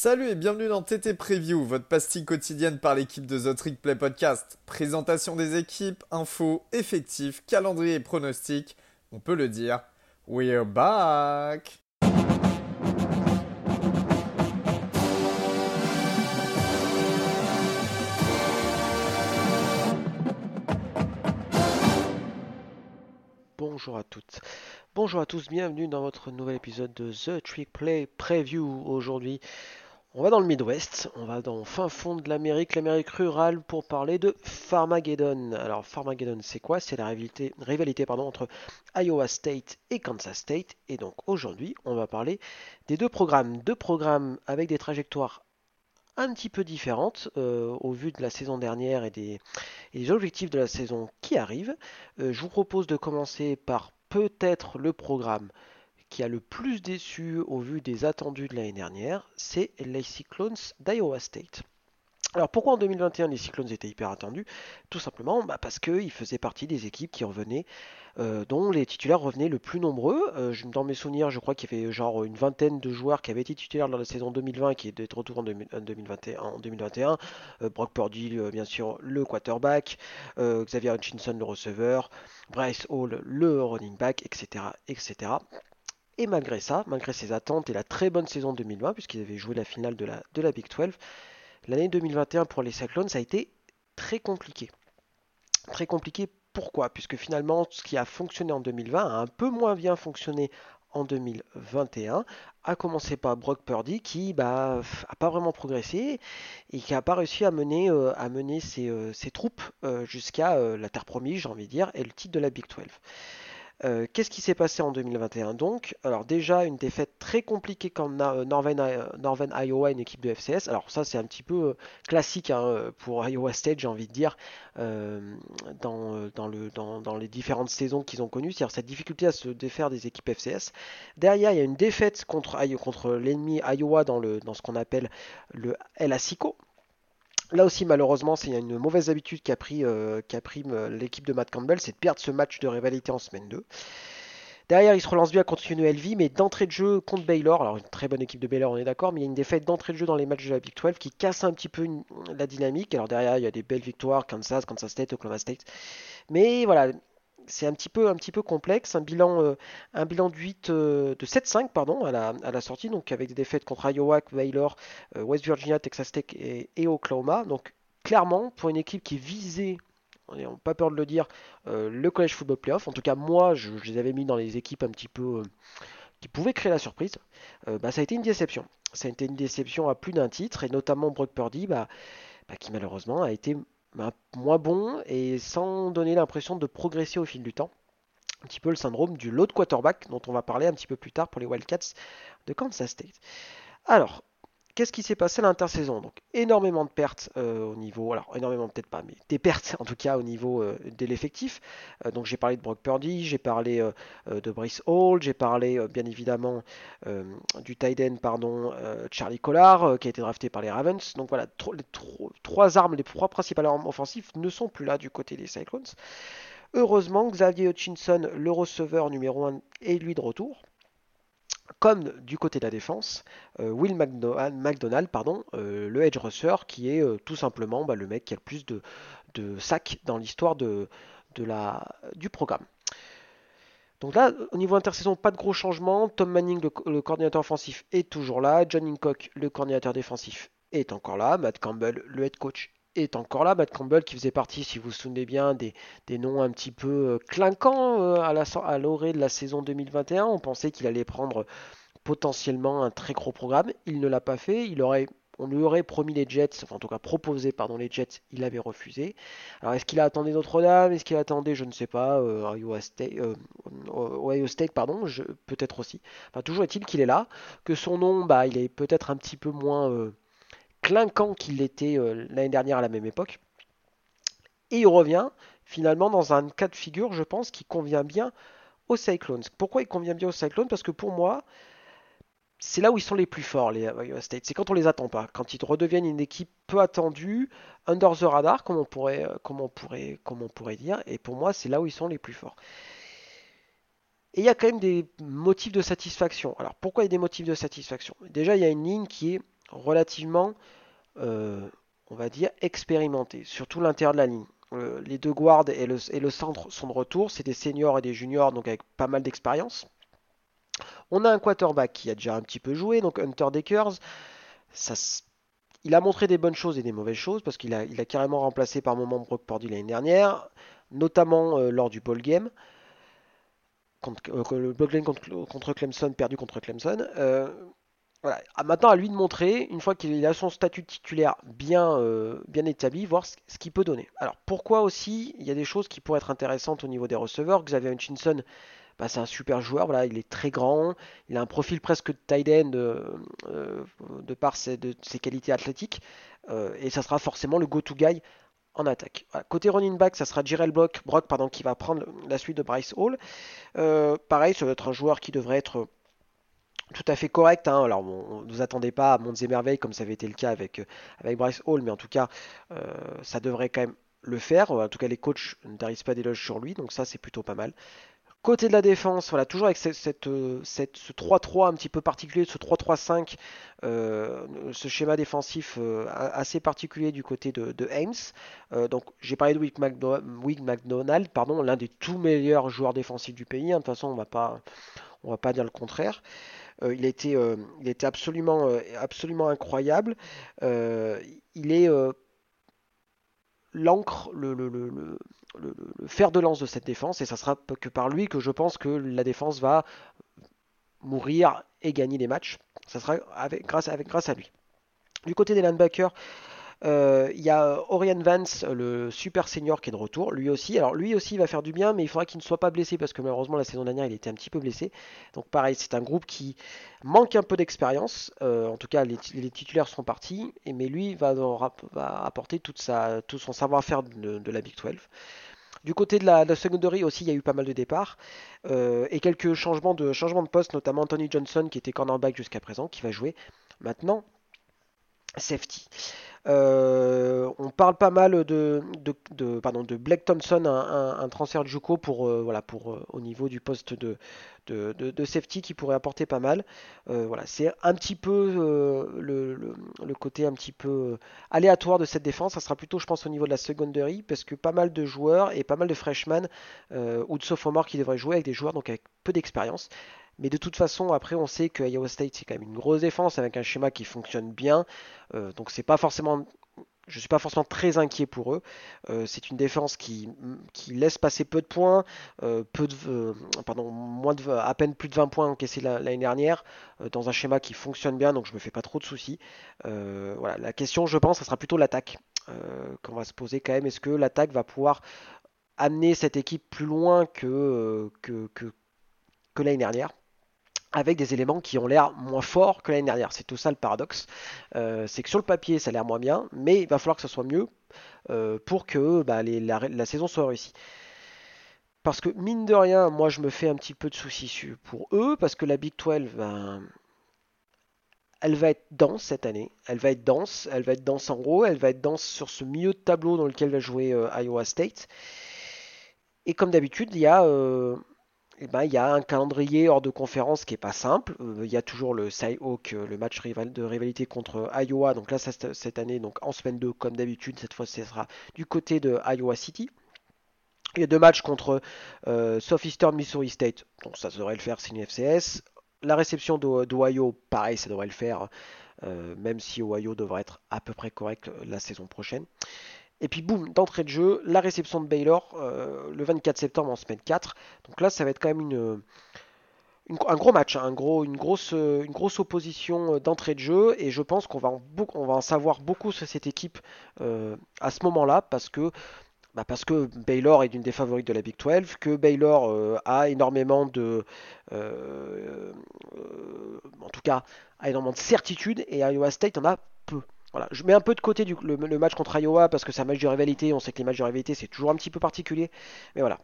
Salut et bienvenue dans TT Preview, votre pastille quotidienne par l'équipe de The Trick Play Podcast. Présentation des équipes, infos, effectifs, calendrier et pronostics. On peut le dire, we're back! Bonjour à toutes, bonjour à tous, bienvenue dans votre nouvel épisode de The Trick Play Preview. Aujourd'hui, on va dans le Midwest, on va dans fin fond de l'Amérique, l'Amérique rurale, pour parler de Farmageddon. Alors, Farmageddon, c'est quoi? C'est la rivalité, rivalité pardon, entre Iowa State et Kansas State. Et donc, aujourd'hui, on va parler des deux programmes. Deux programmes avec des trajectoires un petit peu différentes euh, au vu de la saison dernière et des, et des objectifs de la saison qui arrive. Euh, je vous propose de commencer par peut-être le programme qui a le plus déçu au vu des attendus de l'année dernière, c'est les Cyclones d'Iowa State. Alors pourquoi en 2021 les Cyclones étaient hyper attendus? Tout simplement bah, parce qu'ils faisaient partie des équipes qui revenaient, euh, dont les titulaires revenaient le plus nombreux. Euh, dans mes souvenirs, je crois qu'il y avait genre une vingtaine de joueurs qui avaient été titulaires dans la saison 2020 et qui étaient de retour en, 2021. En 2021. Euh, Brock Purdy, bien sûr, le quarterback, Xavier Hutchinson, le receveur, Bryce Hall, le running back, etc. etc. Et malgré ça, malgré ses attentes et la très bonne saison 2020, puisqu'ils avaient joué la finale de la, Big 12, l'année 2021 pour les Cyclones a été très compliqué. Très compliqué pourquoi? Puisque finalement, ce qui a fonctionné en 2020 a un peu moins bien fonctionné en 2021, a commencé par Brock Purdy qui bah, pas vraiment progressé et qui n'a pas réussi à mener, euh, à mener ses, euh, troupes euh, jusqu'à la terre promise, j'ai envie de dire, et le titre de la Big 12. Euh, qu'est-ce qui s'est passé en 2021 donc? Alors déjà une défaite très compliquée comme euh, Northern, Iowa, une équipe de FCS. Alors ça c'est un petit peu euh, classique hein, pour Iowa State j'ai envie de dire dans, dans, les différentes saisons qu'ils ont connues. C'est-à-dire cette difficulté à se défaire des équipes FCS. Derrière il y a une défaite contre, contre l'ennemi Iowa dans, le, dans ce qu'on appelle le El Asico. Là aussi, malheureusement, c'est une mauvaise habitude qu'a pris, euh, pris euh, l'équipe de Matt Campbell, c'est de perdre ce match de rivalité en semaine 2. Derrière, il se relance bien contre UNLV, mais d'entrée de jeu contre Baylor, alors une très bonne équipe de Baylor, on est d'accord, mais il y a une défaite d'entrée de jeu dans les matchs de la Big 12 qui casse un petit peu la dynamique. Alors derrière, il y a des belles victoires, Kansas, Kansas State, Oklahoma State. Mais voilà, c'est un petit peu un petit peu complexe, un bilan euh, un bilan de 8 euh, de 7-5 pardon à la, à la, sortie donc avec des défaites contre Iowa, Baylor, euh, West Virginia, Texas Tech et, Oklahoma. Donc clairement pour une équipe qui visait on n'a pas peur de le dire, le College Football Playoff. En tout cas, moi, je, les avais mis dans les équipes un petit peu qui pouvaient créer la surprise. bah, ça a été une déception. Ça a été une déception à plus d'un titre, et notamment Brock Purdy, bah, bah, qui malheureusement a été moins bon et sans donner l'impression de progresser au fil du temps. Un petit peu le syndrome du load quarterback dont on va parler un petit peu plus tard pour les Wildcats de Kansas State. Alors, Qu'est-ce qui s'est passé l'intersaison? Donc énormément de pertes euh, au niveau, alors énormément peut-être pas, mais des pertes en tout cas au niveau euh, de l'effectif. Euh, donc j'ai parlé de Brock Purdy, j'ai parlé de Brice Hall, j'ai parlé bien évidemment du tight pardon, Charlie Collard qui a été drafté par les Ravens. Donc voilà, les trois armes, les trois principales armes offensives ne sont plus là du côté des Cyclones. Heureusement, Xavier Hutchinson, le receveur numéro 1, est lui de retour comme du côté de la défense, euh, Will McDonald, pardon, euh, le edge rusher, qui est euh, tout simplement bah, le mec qui a le plus de, sacs dans l'histoire du programme. Donc là, au niveau intersaison, pas de gros changements. Tom Manning, le, coordinateur offensif, est toujours là. John Hancock, le coordinateur défensif, est encore là. Matt Campbell, le head coach, est encore là. Matt Campbell qui faisait partie, si vous vous souvenez bien, des, noms un petit peu euh, clinquants euh, à l'orée de la saison 2021. On pensait qu'il allait prendre potentiellement un très gros programme. Il ne l'a pas fait. Il aurait, on lui aurait promis les Jets, enfin en tout cas proposé pardon, les Jets. Il avait refusé. Alors est-ce qu'il a attendu Notre-Dame? Est-ce qu'il a attendu, je ne sais pas, euh, Ohio, State, Ohio State, pardon, peut-être aussi. Enfin, toujours est-il qu'il est là, que son nom, bah, il est peut-être un petit peu moins clinquant qu'il l'était euh, l'année dernière à la même époque. Et il revient finalement dans un cas de figure, je pense, qui convient bien aux Cyclones. Pourquoi il convient bien aux Cyclones? Parce que pour moi, c'est là où ils sont les plus forts, les Iowa State. C'est quand on les attend pas, quand ils redeviennent une équipe peu attendue, under the radar, comme on pourrait, euh, comme on pourrait, comme on pourrait dire. Et pour moi, c'est là où ils sont les plus forts. Et il y a quand même des motifs de satisfaction. Alors pourquoi il y a des motifs de satisfaction? Déjà, il y a une ligne qui est relativement, on va dire, expérimentés, surtout l'intérieur de la ligne. les deux guards et le, centre sont de retour, c'est des seniors et des juniors, donc avec pas mal d'expérience. On a un quarterback qui a déjà un petit peu joué, donc Hunter Deckers. Ça, il a montré des bonnes choses et des mauvaises choses parce qu'il a, carrément remplacé par moment Brock Purdy l'année dernière, notamment euh, lors du ball game. Contre, euh, le ball game contre, Clemson, perdu contre Clemson. Euh, maintenant, à lui de montrer, une fois qu'il a son statut titulaire bien, bien établi, voir ce, qu'il peut donner. Alors, pourquoi aussi Il y a des choses qui pourraient être intéressantes au niveau des receveurs? Xavier Hutchinson bah, c'est un super joueur. Il est très grand, il a un profil presque tight end euh, euh, de par ses, qualités athlétiques, euh, et ça sera forcément le go-to guy en attaque. Côté running back, ça sera Jirel Brock, Brock pardon, qui va prendre la suite de Bryce Hall. pareil, ça va être un joueur qui devrait être tout à fait correct. Hein. Alors, on ne vous attendez pas à mondes et merveilles comme ça avait été le cas avec, avec Bryce Hall, mais en tout cas, ça devrait quand même le faire. En tout cas, les coachs ne tarissent pas d'éloges sur lui, donc ça, c'est plutôt pas mal. Côté de la défense, voilà, toujours avec euh, cette, ce 3-3 un petit peu particulier, ce 3-3-5, euh, ce schéma défensif euh, assez particulier du côté de, de donc j'ai parlé de Wick, McDonald, pardon, l'un des tout meilleurs joueurs défensifs du pays. Hein. de toute façon, on va on va pas dire le contraire. Il, était, il était absolument, absolument incroyable. il est l'encre, le, fer de lance de cette défense, et ça sera que par lui que je pense que la défense va mourir et gagner des matchs. Ça sera avec, grâce, avec, grâce à lui. Du côté des linebackers, euh, il y a Orion Vance, le super senior qui est de retour, lui aussi. Alors lui aussi il va faire du bien, mais il faudra qu'il ne soit pas blessé parce que malheureusement la saison dernière il était un petit peu blessé. Donc pareil, c'est un groupe qui manque un peu d'expérience. Euh, en tout cas, les, titulaires sont partis, mais lui va, apporter tout son savoir-faire de, la Big 12. Du côté de la, de secondary aussi, il y a eu pas mal de départs euh, et quelques changements de, changements de poste, notamment Anthony Johnson qui était cornerback jusqu'à présent, qui va jouer maintenant safety. Euh, on parle pas mal de, de, Thompson, un, transfert de Juco pour, euh, euh, au niveau du poste de, safety qui pourrait apporter pas mal. voilà, c'est un petit peu le, le, côté un petit peu aléatoire de cette défense. Ça sera plutôt, je pense, au niveau de la secondary parce que pas mal de joueurs et pas mal de freshmen ou de sophomores qui devraient jouer avec des joueurs donc avec peu d'expérience. Mais de toute façon, après, on sait que Iowa State, c'est quand même une grosse défense avec un schéma qui fonctionne bien. Euh, donc, c'est pas forcément. Je suis pas forcément très inquiet pour eux. Euh, c'est une défense qui, laisse passer peu de points, euh, peu de, pardon, moins de, à peine plus de 20 points encaissés l'année dernière, dans un schéma qui fonctionne bien, donc je me fais pas trop de soucis. voilà, la question, je pense, ça sera plutôt l'attaque qu'on va se poser quand même. Est-ce que l'attaque va pouvoir amener cette équipe plus loin que, que, que l'année dernière? Avec des éléments qui ont l'air moins forts que l'année dernière. C'est tout ça le paradoxe. Euh, c'est que sur le papier, ça a l'air moins bien, mais il va falloir que ça soit mieux euh, pour que bah, la, saison soit réussie. Parce que mine de rien, moi je me fais un petit peu de soucis pour eux, parce que la Big 12, ben, elle va être dense cette année. Elle va être dense, elle va être dense en gros, elle va être dense sur ce milieu de tableau dans lequel va jouer euh, Iowa State. Et comme d'habitude, il y a eh ben, il y a un calendrier hors de conférence qui est pas simple. Euh, il y a toujours le Cyhawk, euh, le match de rivalité contre Iowa. Donc là, cette année, donc en semaine 2, comme d'habitude, cette fois, ce sera du côté de Iowa City. Il y a deux matchs contre euh, Southeastern Missouri State. Donc ça devrait le faire, c'est une FCS. La réception d'Ohio, pareil, ça devrait le faire. même si Ohio devrait être à peu près correct la saison prochaine. Et puis boum, d'entrée de jeu, la réception de Baylor euh, le 24 septembre en semaine 4. Donc là, ça va être quand même une, un gros match, hein, un gros, une, grosse, une grosse opposition euh, d'entrée de jeu. Et je pense qu'on va, en, on va en savoir beaucoup sur cette équipe euh, à ce moment-là parce que, bah parce que Baylor est une des favorites de la Big 12, que Baylor a énormément de. en tout cas, a énormément de certitude et Iowa State en a peu. Voilà, je mets un peu de côté le, match contre Iowa parce que c'est un match de rivalité. On sait que les matchs de rivalité c'est toujours un petit peu particulier. Mais voilà.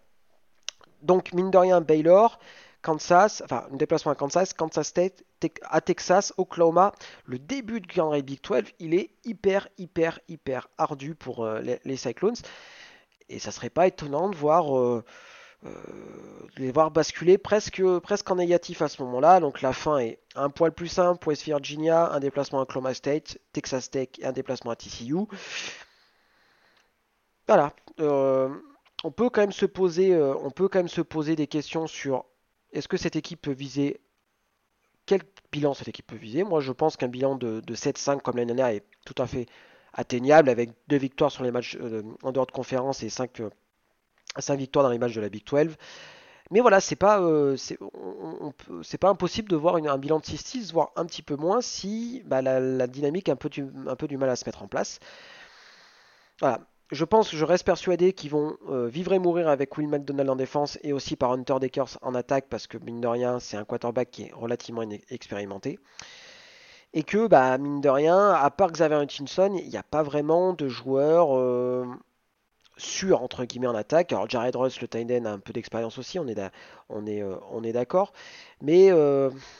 Donc, mine de rien, Baylor, Kansas, enfin, un déplacement à Kansas, Kansas State, à Texas, Oklahoma. Le début de calendrier Big 12, il est hyper, hyper, hyper ardu pour euh, les, Cyclones. Et ça serait pas étonnant de voir. Euh, les voir basculer presque, presque en négatif à ce moment-là. Donc la fin est un poil plus simple. West Virginia, un déplacement à Oklahoma State, Texas Tech et un déplacement à TCU. Voilà. on peut quand même se poser, on peut quand même se poser des questions sur est-ce que cette équipe peut viser quel bilan cette équipe peut viser? Moi, je pense qu'un bilan de, 7-5 comme l'année dernière est tout à fait atteignable avec deux victoires sur les matchs euh, en dehors de conférence et 5, euh, victoires dans les matchs de la Big 12. Mais voilà, c'est pas, euh, c'est pas impossible de voir un bilan de 6-6, voire un petit peu moins si bah, la, dynamique a un peu, un peu du mal à se mettre en place. Voilà je pense, je reste persuadé qu'ils vont euh, vivre et mourir avec Will McDonald en défense et aussi par Hunter Deckers en attaque parce que mine de rien, c'est un quarterback qui est relativement expérimenté. Et que, bah, mine de rien, à part Xavier Hutchinson, il n'y a pas vraiment de joueurs euh, sûrs, entre guillemets, en attaque. Alors, Jared Ross, le tight a un peu d'expérience aussi, on est, euh, d'accord. Mais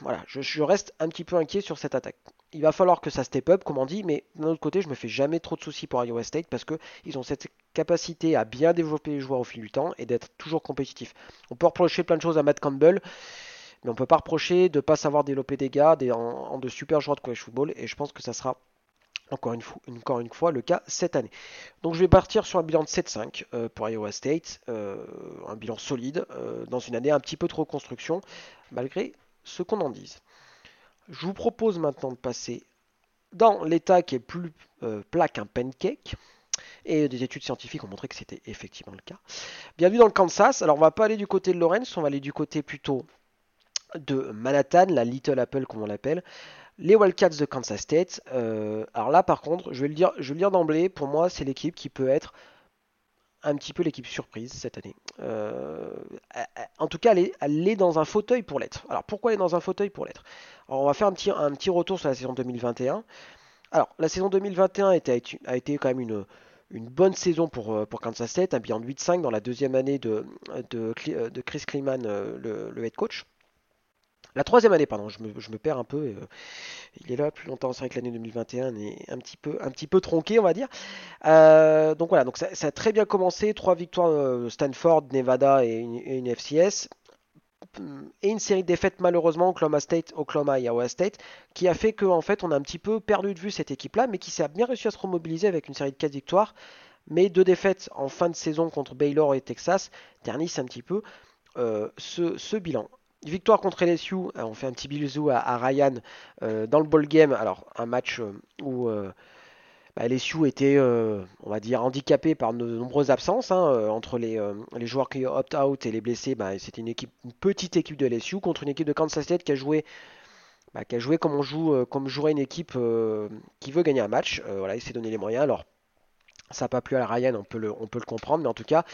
voilà, je, reste un petit peu inquiet sur cette attaque il va falloir que ça step up, comme on dit, mais d'un autre côté, je me fais jamais trop de soucis pour Iowa State parce qu'ils ont cette capacité à bien développer les joueurs au fil du temps et d'être toujours compétitifs. On peut reprocher plein de choses à Matt Campbell, mais on peut pas reprocher de ne pas savoir développer des gars en, de super joueurs de college football, et je pense que ça sera encore une, fois, le cas cette année. Donc je vais partir sur un bilan de 7-5 euh, pour Iowa State, euh, un bilan solide euh, dans une année un petit peu de reconstruction, malgré ce qu'on en dise. Je vous propose maintenant de passer dans l'état qui est plus plat qu'un pancake. Et des études scientifiques ont montré que c'était effectivement le cas. Bienvenue dans le Kansas. Alors on va pas aller du côté de Lawrence, on va aller du côté plutôt de Manhattan, la Little Apple comme on l'appelle. Les Wildcats de Kansas State. Euh, alors là par contre, je vais le dire, je vais le dire d'emblée, pour moi c'est l'équipe qui peut être un petit peu l'équipe surprise cette année. Euh, en tout cas, elle est, dans un fauteuil pour l'être. Alors pourquoi elle est dans un fauteuil pour l'être? On va faire un petit, retour sur la saison 2021. Alors la saison 2021 a été, quand même une, bonne saison pour, euh, pour Kansas State, un bilan de 8-5 dans la deuxième année de, Chris Kleeman, le head coach. La troisième année, pardon, je me, perds un peu. Euh, il est là plus longtemps, c'est vrai que l'année 2021 est un petit peu, un petit peu tronqué, on va dire. Euh, donc voilà, donc ça, a très bien commencé. Trois victoires euh, Stanford, Nevada et une, FCS. Et une série de défaites malheureusement Oklahoma State, Oklahoma et Iowa State, qui a fait qu'en fait on a un petit peu perdu de vue cette équipe-là, mais qui s'est bien réussi à se remobiliser avec une série de 4 victoires. Mais deux défaites en fin de saison contre Baylor et Texas ternissent un petit peu ce bilan victoire contre LSU, euh, on fait un petit bisou à, Ryan euh, dans le ball game. Alors un match euh, où bah, LSU était, on va dire, handicapé par de nombreuses absences hein, entre les, joueurs qui opt-out et les blessés. Bah, c'était une petite équipe de LSU contre une équipe de Kansas State qui a joué. Bah, qui a joué comme on joue, comme jouerait une équipe qui veut gagner un match. voilà, il s'est donné les moyens. Alors, ça n'a pas plu à Ryan, on peut le, on peut le comprendre, mais en tout cas,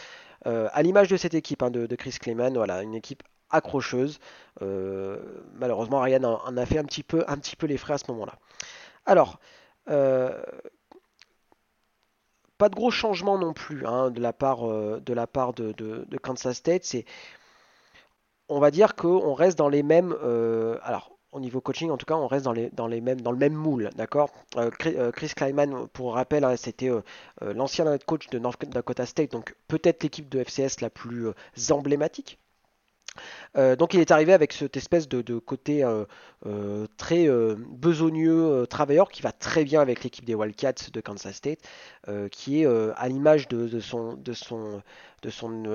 à l'image de cette équipe hein, de, Chris Clement, voilà, une équipe accrocheuse. Euh, malheureusement, Ryan en, a fait un petit peu, un petit peu les frais à ce moment-là. Alors, euh, pas de gros changements non plus hein, de la part, euh, de, la part de, Kansas State. C'est, on va dire qu'on reste dans les mêmes. alors, au niveau coaching, en tout cas, on reste dans, les, dans, les mêmes, dans le même moule, d'accord? Chris Kleiman, pour rappel, hein, c'était l'ancien coach de North Dakota State, donc peut-être l'équipe de FCS la plus emblématique euh, donc il est arrivé avec cette espèce de, côté euh, euh, très besogneux, travailleur qui va très bien avec l'équipe des Wildcats de Kansas State, qui est à l'image de, son,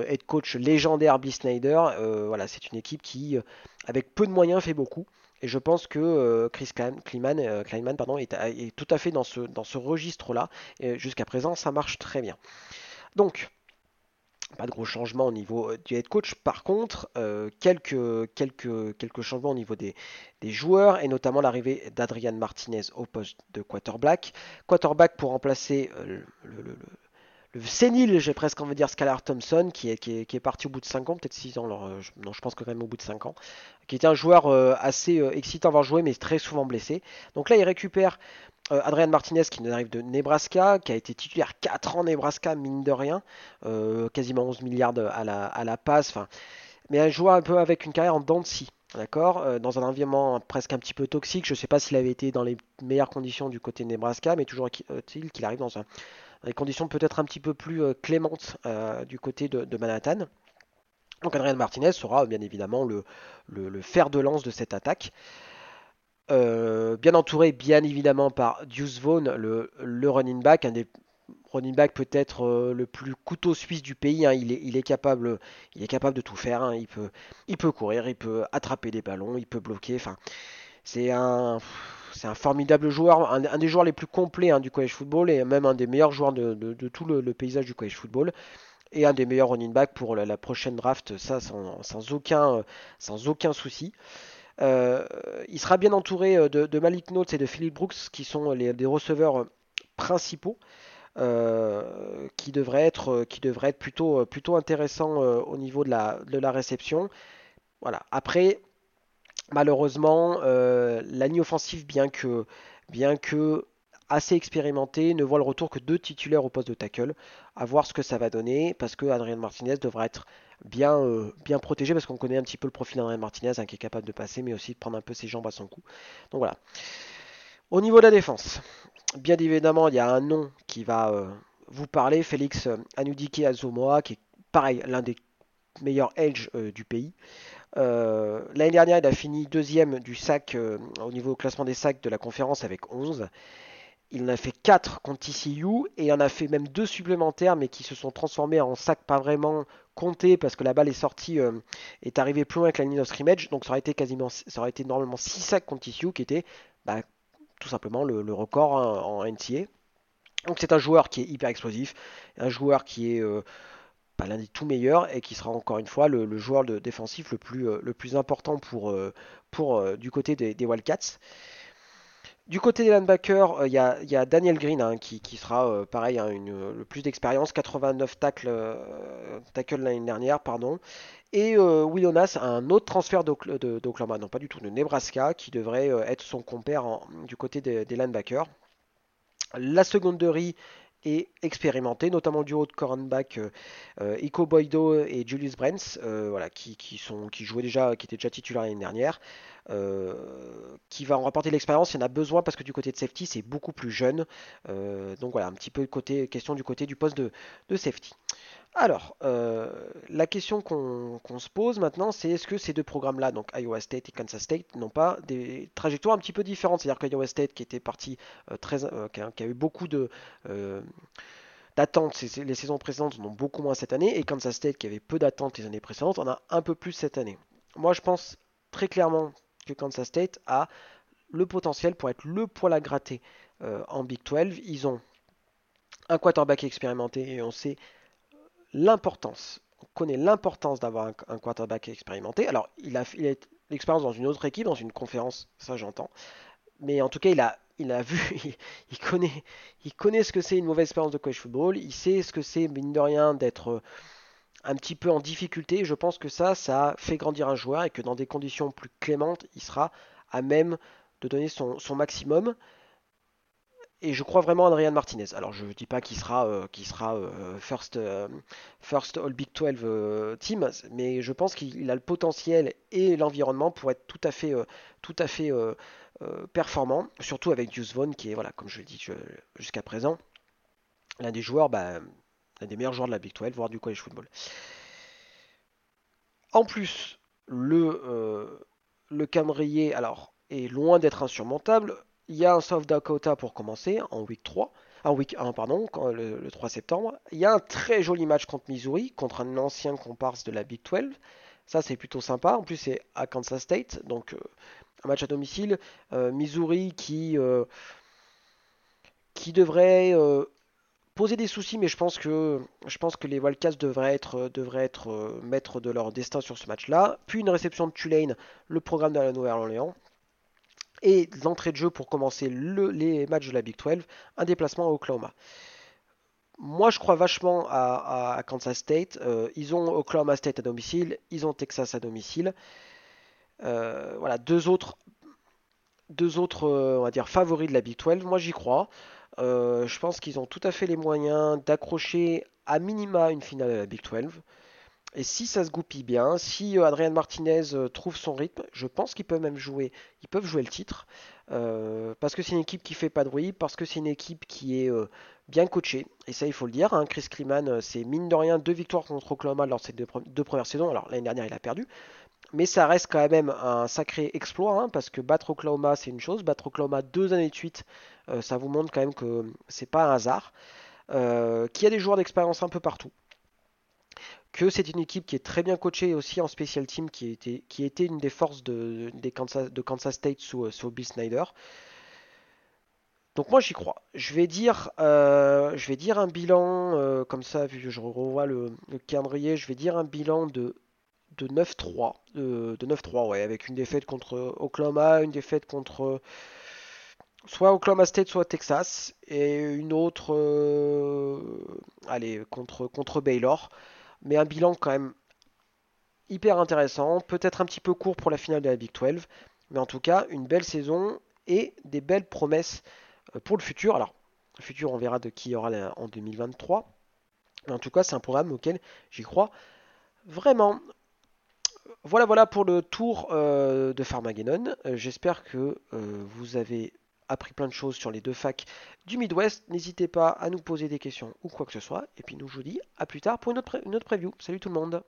head coach légendaire Bill Snyder. voilà, c'est une équipe qui, avec peu de moyens, fait beaucoup. Et je pense que Chris Kleinman, est, tout à fait dans ce, registre-là. Jusqu'à présent, ça marche très bien. Donc, pas de gros changements au niveau euh, du head coach. Par contre, euh, quelques, changements au niveau des, joueurs, et notamment l'arrivée d'Adrian Martinez au poste de quarterback. Quarterback pour remplacer euh, le, le sénile, j'ai presque envie de dire, Skylar Thompson, qui est, parti au bout de 5 ans, peut-être 6 ans, je, non, je pense que quand même au bout de 5 ans, qui était un joueur assez excitant à voir jouer, mais très souvent blessé. Donc là, il récupère euh, Adrian Martinez qui nous arrive de Nebraska, qui a été titulaire 4 ans Nebraska, mine de rien, euh, quasiment 11 milliards à la, à la passe, mais un joueur un peu avec une carrière en dents euh, dans un environnement presque un petit peu toxique. Je ne sais pas s'il avait été dans les meilleures conditions du côté de Nebraska, mais toujours est-il qu'il arrive dans, des conditions peut-être un petit peu plus clémentes du côté de, Manhattan. Donc Adrian Martinez sera bien évidemment le, fer de lance de cette attaque. Euh, bien entouré bien évidemment par Deuce Vaughn, le, running back, un des running back peut-être euh, le plus couteau suisse du pays. Hein. Il, est, capable, il est capable de tout faire. Hein. Il, peut, courir, il peut attraper des ballons, il peut bloquer. Enfin, c'est un, formidable joueur, un, des joueurs les plus complets hein, du college football et même un des meilleurs joueurs de, tout le, paysage du college football et un des meilleurs running back pour la, prochaine draft, ça sans aucun souci. Euh, il sera bien entouré euh, de, Malik Notes et de Philip Brooks qui sont les, receveurs principaux. Euh, qui devraient être, qui devrait être plutôt, plutôt au niveau de la, de la réception. Voilà. Après, malheureusement, la ligne offensive, bien que, bien que assez expérimenté, ne voit le retour que deux titulaires au poste de tackle. À voir ce que ça va donner, parce que Adrien Martinez devra être bien, euh, bien protégé, parce qu'on connaît un petit peu le profil d'Adrien Martinez, hein, qui est capable de passer, mais aussi de prendre un peu ses jambes à son cou. Donc voilà. Au niveau de la défense, bien évidemment, il y a un nom qui va euh, vous parler, Félix Anudike Azomoa, qui est pareil, l'un des meilleurs edge euh, du pays. L'année dernière, il a fini deuxième du sac au niveau classement des sacs de la conférence avec 11. Il en a fait 4 contre TCU et il en a fait même 2 supplémentaires mais qui se sont transformés en sacs pas vraiment comptés parce que la balle est sortie, euh, est arrivée plus loin que la ligne de scrimmage. Donc ça aurait été quasiment, ça aurait été normalement 6 sacs contre TCU qui était bah, tout simplement le, record en, NCA. Donc c'est un joueur qui est hyper explosif, un joueur qui est euh, bah, l'un des tout meilleurs et qui sera encore une fois le, joueur défensif le plus, euh, important du côté des Wildcats. Du côté des linebackers, euh, il y, a Daniel Green hein, qui, sera euh, pareil, hein, le plus d'expérience, 89 tacles, euh, tackles l'année dernière, pardon. Et Will Jonas un autre transfert d'Oklahoma, non pas du tout, de Nebraska, qui devrait être son compère du côté des, linebackers. La seconderie est expérimentée, notamment du haut de cornerback Iko Boydo et Julius Brents, voilà, qui, sont, qui jouaient déjà, qui étaient déjà titulaires l'année dernière. Euh, qui va en rapporter l'expérience. Il y en a besoin parce que du côté de safety, c'est beaucoup plus jeune. Euh, donc voilà, un petit peu côté, question du côté du poste de, safety. Alors, euh, la question qu'on se pose maintenant, c'est est-ce que ces deux programmes-là, donc Iowa State et Kansas State, n'ont pas des trajectoires un petit peu différentes? C'est-à-dire qu'Iowa State, qui était parti très, qui a, eu beaucoup de d'attentes les saisons précédentes, en ont beaucoup moins cette année, et Kansas State, qui avait peu d'attentes les années précédentes, en a un peu plus cette année. Moi, je pense très clairement que Kansas State a le potentiel pour être le poil à gratter euh, en Big 12. Ils ont un quarterback expérimenté et on sait l'importance, on connaît l'importance d'avoir un, quarterback expérimenté. Alors, il a, il a l'expérience dans une autre équipe, dans une conférence, ça j'entends. Mais en tout cas, il a, il a vu, il, connaît, il connaît ce que c'est une mauvaise expérience de college football. Il sait ce que c'est, mine de rien, d'être un petit peu en difficulté. Je pense que ça, ça fait grandir un joueur et que dans des conditions plus clémentes, il sera à même de donner son, maximum. Et je crois vraiment à Adrian Martinez. Alors je ne dis pas qu'il sera, euh, sera euh, first, euh, first All Big 12 team, mais je pense qu'il a le potentiel et l'environnement pour être tout à fait, tout à fait performant, surtout avec Deuce Vaughn qui est, voilà, comme je l'ai dit jusqu'à présent, l'un des joueurs bah, un des meilleurs joueurs de la Big 12, voire du college football. En plus, le, euh, le alors, est loin d'être insurmontable. Il y a un South Dakota pour commencer en week 3, en week 1 pardon, le, 3 septembre. Il y a un très joli match contre Missouri, contre un ancien comparse de la Big 12. Ça c'est plutôt sympa. En plus c'est à Kansas State, donc euh, un match à domicile. Euh, Missouri qui qui devrait poser des soucis, mais je pense que, je pense que les Wildcats devraient être, devraient être euh, maîtres de leur destin sur ce match-là. Puis une réception de Tulane, le programme de la Nouvelle-Orléans. Et l'entrée de jeu pour commencer les matchs de la Big 12, un déplacement à Oklahoma. Moi, je crois vachement à, Kansas State. Euh, ils ont Oklahoma State à domicile, ils ont Texas à domicile. Euh, voilà, deux autres, deux autres, on va dire, favoris de la Big 12. Moi, j'y crois. Euh, je pense qu'ils ont tout à fait les moyens d'accrocher à minima une finale à la Big 12. Et si ça se goupille bien, si Adrian Martinez trouve son rythme, je pense qu'ils peuvent même jouer, ils peuvent jouer le titre. parce que c'est une équipe qui fait pas de bruit, parce que c'est une équipe qui est bien coachée. Et ça, il faut le dire. Hein. Chris Cleman, c'est mine de rien deux victoires contre Oklahoma lors de ses deux, premières saisons. Alors l'année dernière, il a perdu. Mais ça reste quand même un sacré exploit, hein, parce que battre Oklahoma, c'est une chose. Battre Oklahoma deux années de suite, ça vous montre quand même que c'est pas un hasard. qu'il y a des joueurs d'expérience un peu partout c'est une équipe qui est très bien coachée aussi en special team, qui était, qui était une des forces de, Kansas, State sous, sous, Bill Snyder. Donc moi j'y crois. Je vais dire, euh, un bilan, euh, comme ça, vu que je revois le, calendrier, je vais dire un bilan de, de 9-3. De, 9-3, ouais, avec une défaite contre Oklahoma, une défaite contre soit Oklahoma State, soit Texas, et une autre, euh, contre, contre Baylor mais un bilan quand même hyper intéressant, peut-être un petit peu court pour la finale de la Big 12, mais en tout cas une belle saison et des belles promesses euh, pour le futur. Alors, le futur, on verra de qui il y aura en 2023, mais en tout cas, c'est un programme auquel j'y crois vraiment. Voilà, voilà pour le tour euh, de Farmageddon. Euh, j'espère que vous avez appris plein de choses sur les deux facs du Midwest. N'hésitez pas à nous poser des questions ou quoi que ce soit. Et puis nous, je vous dis à plus tard pour une autre, une autre preview. Salut tout le monde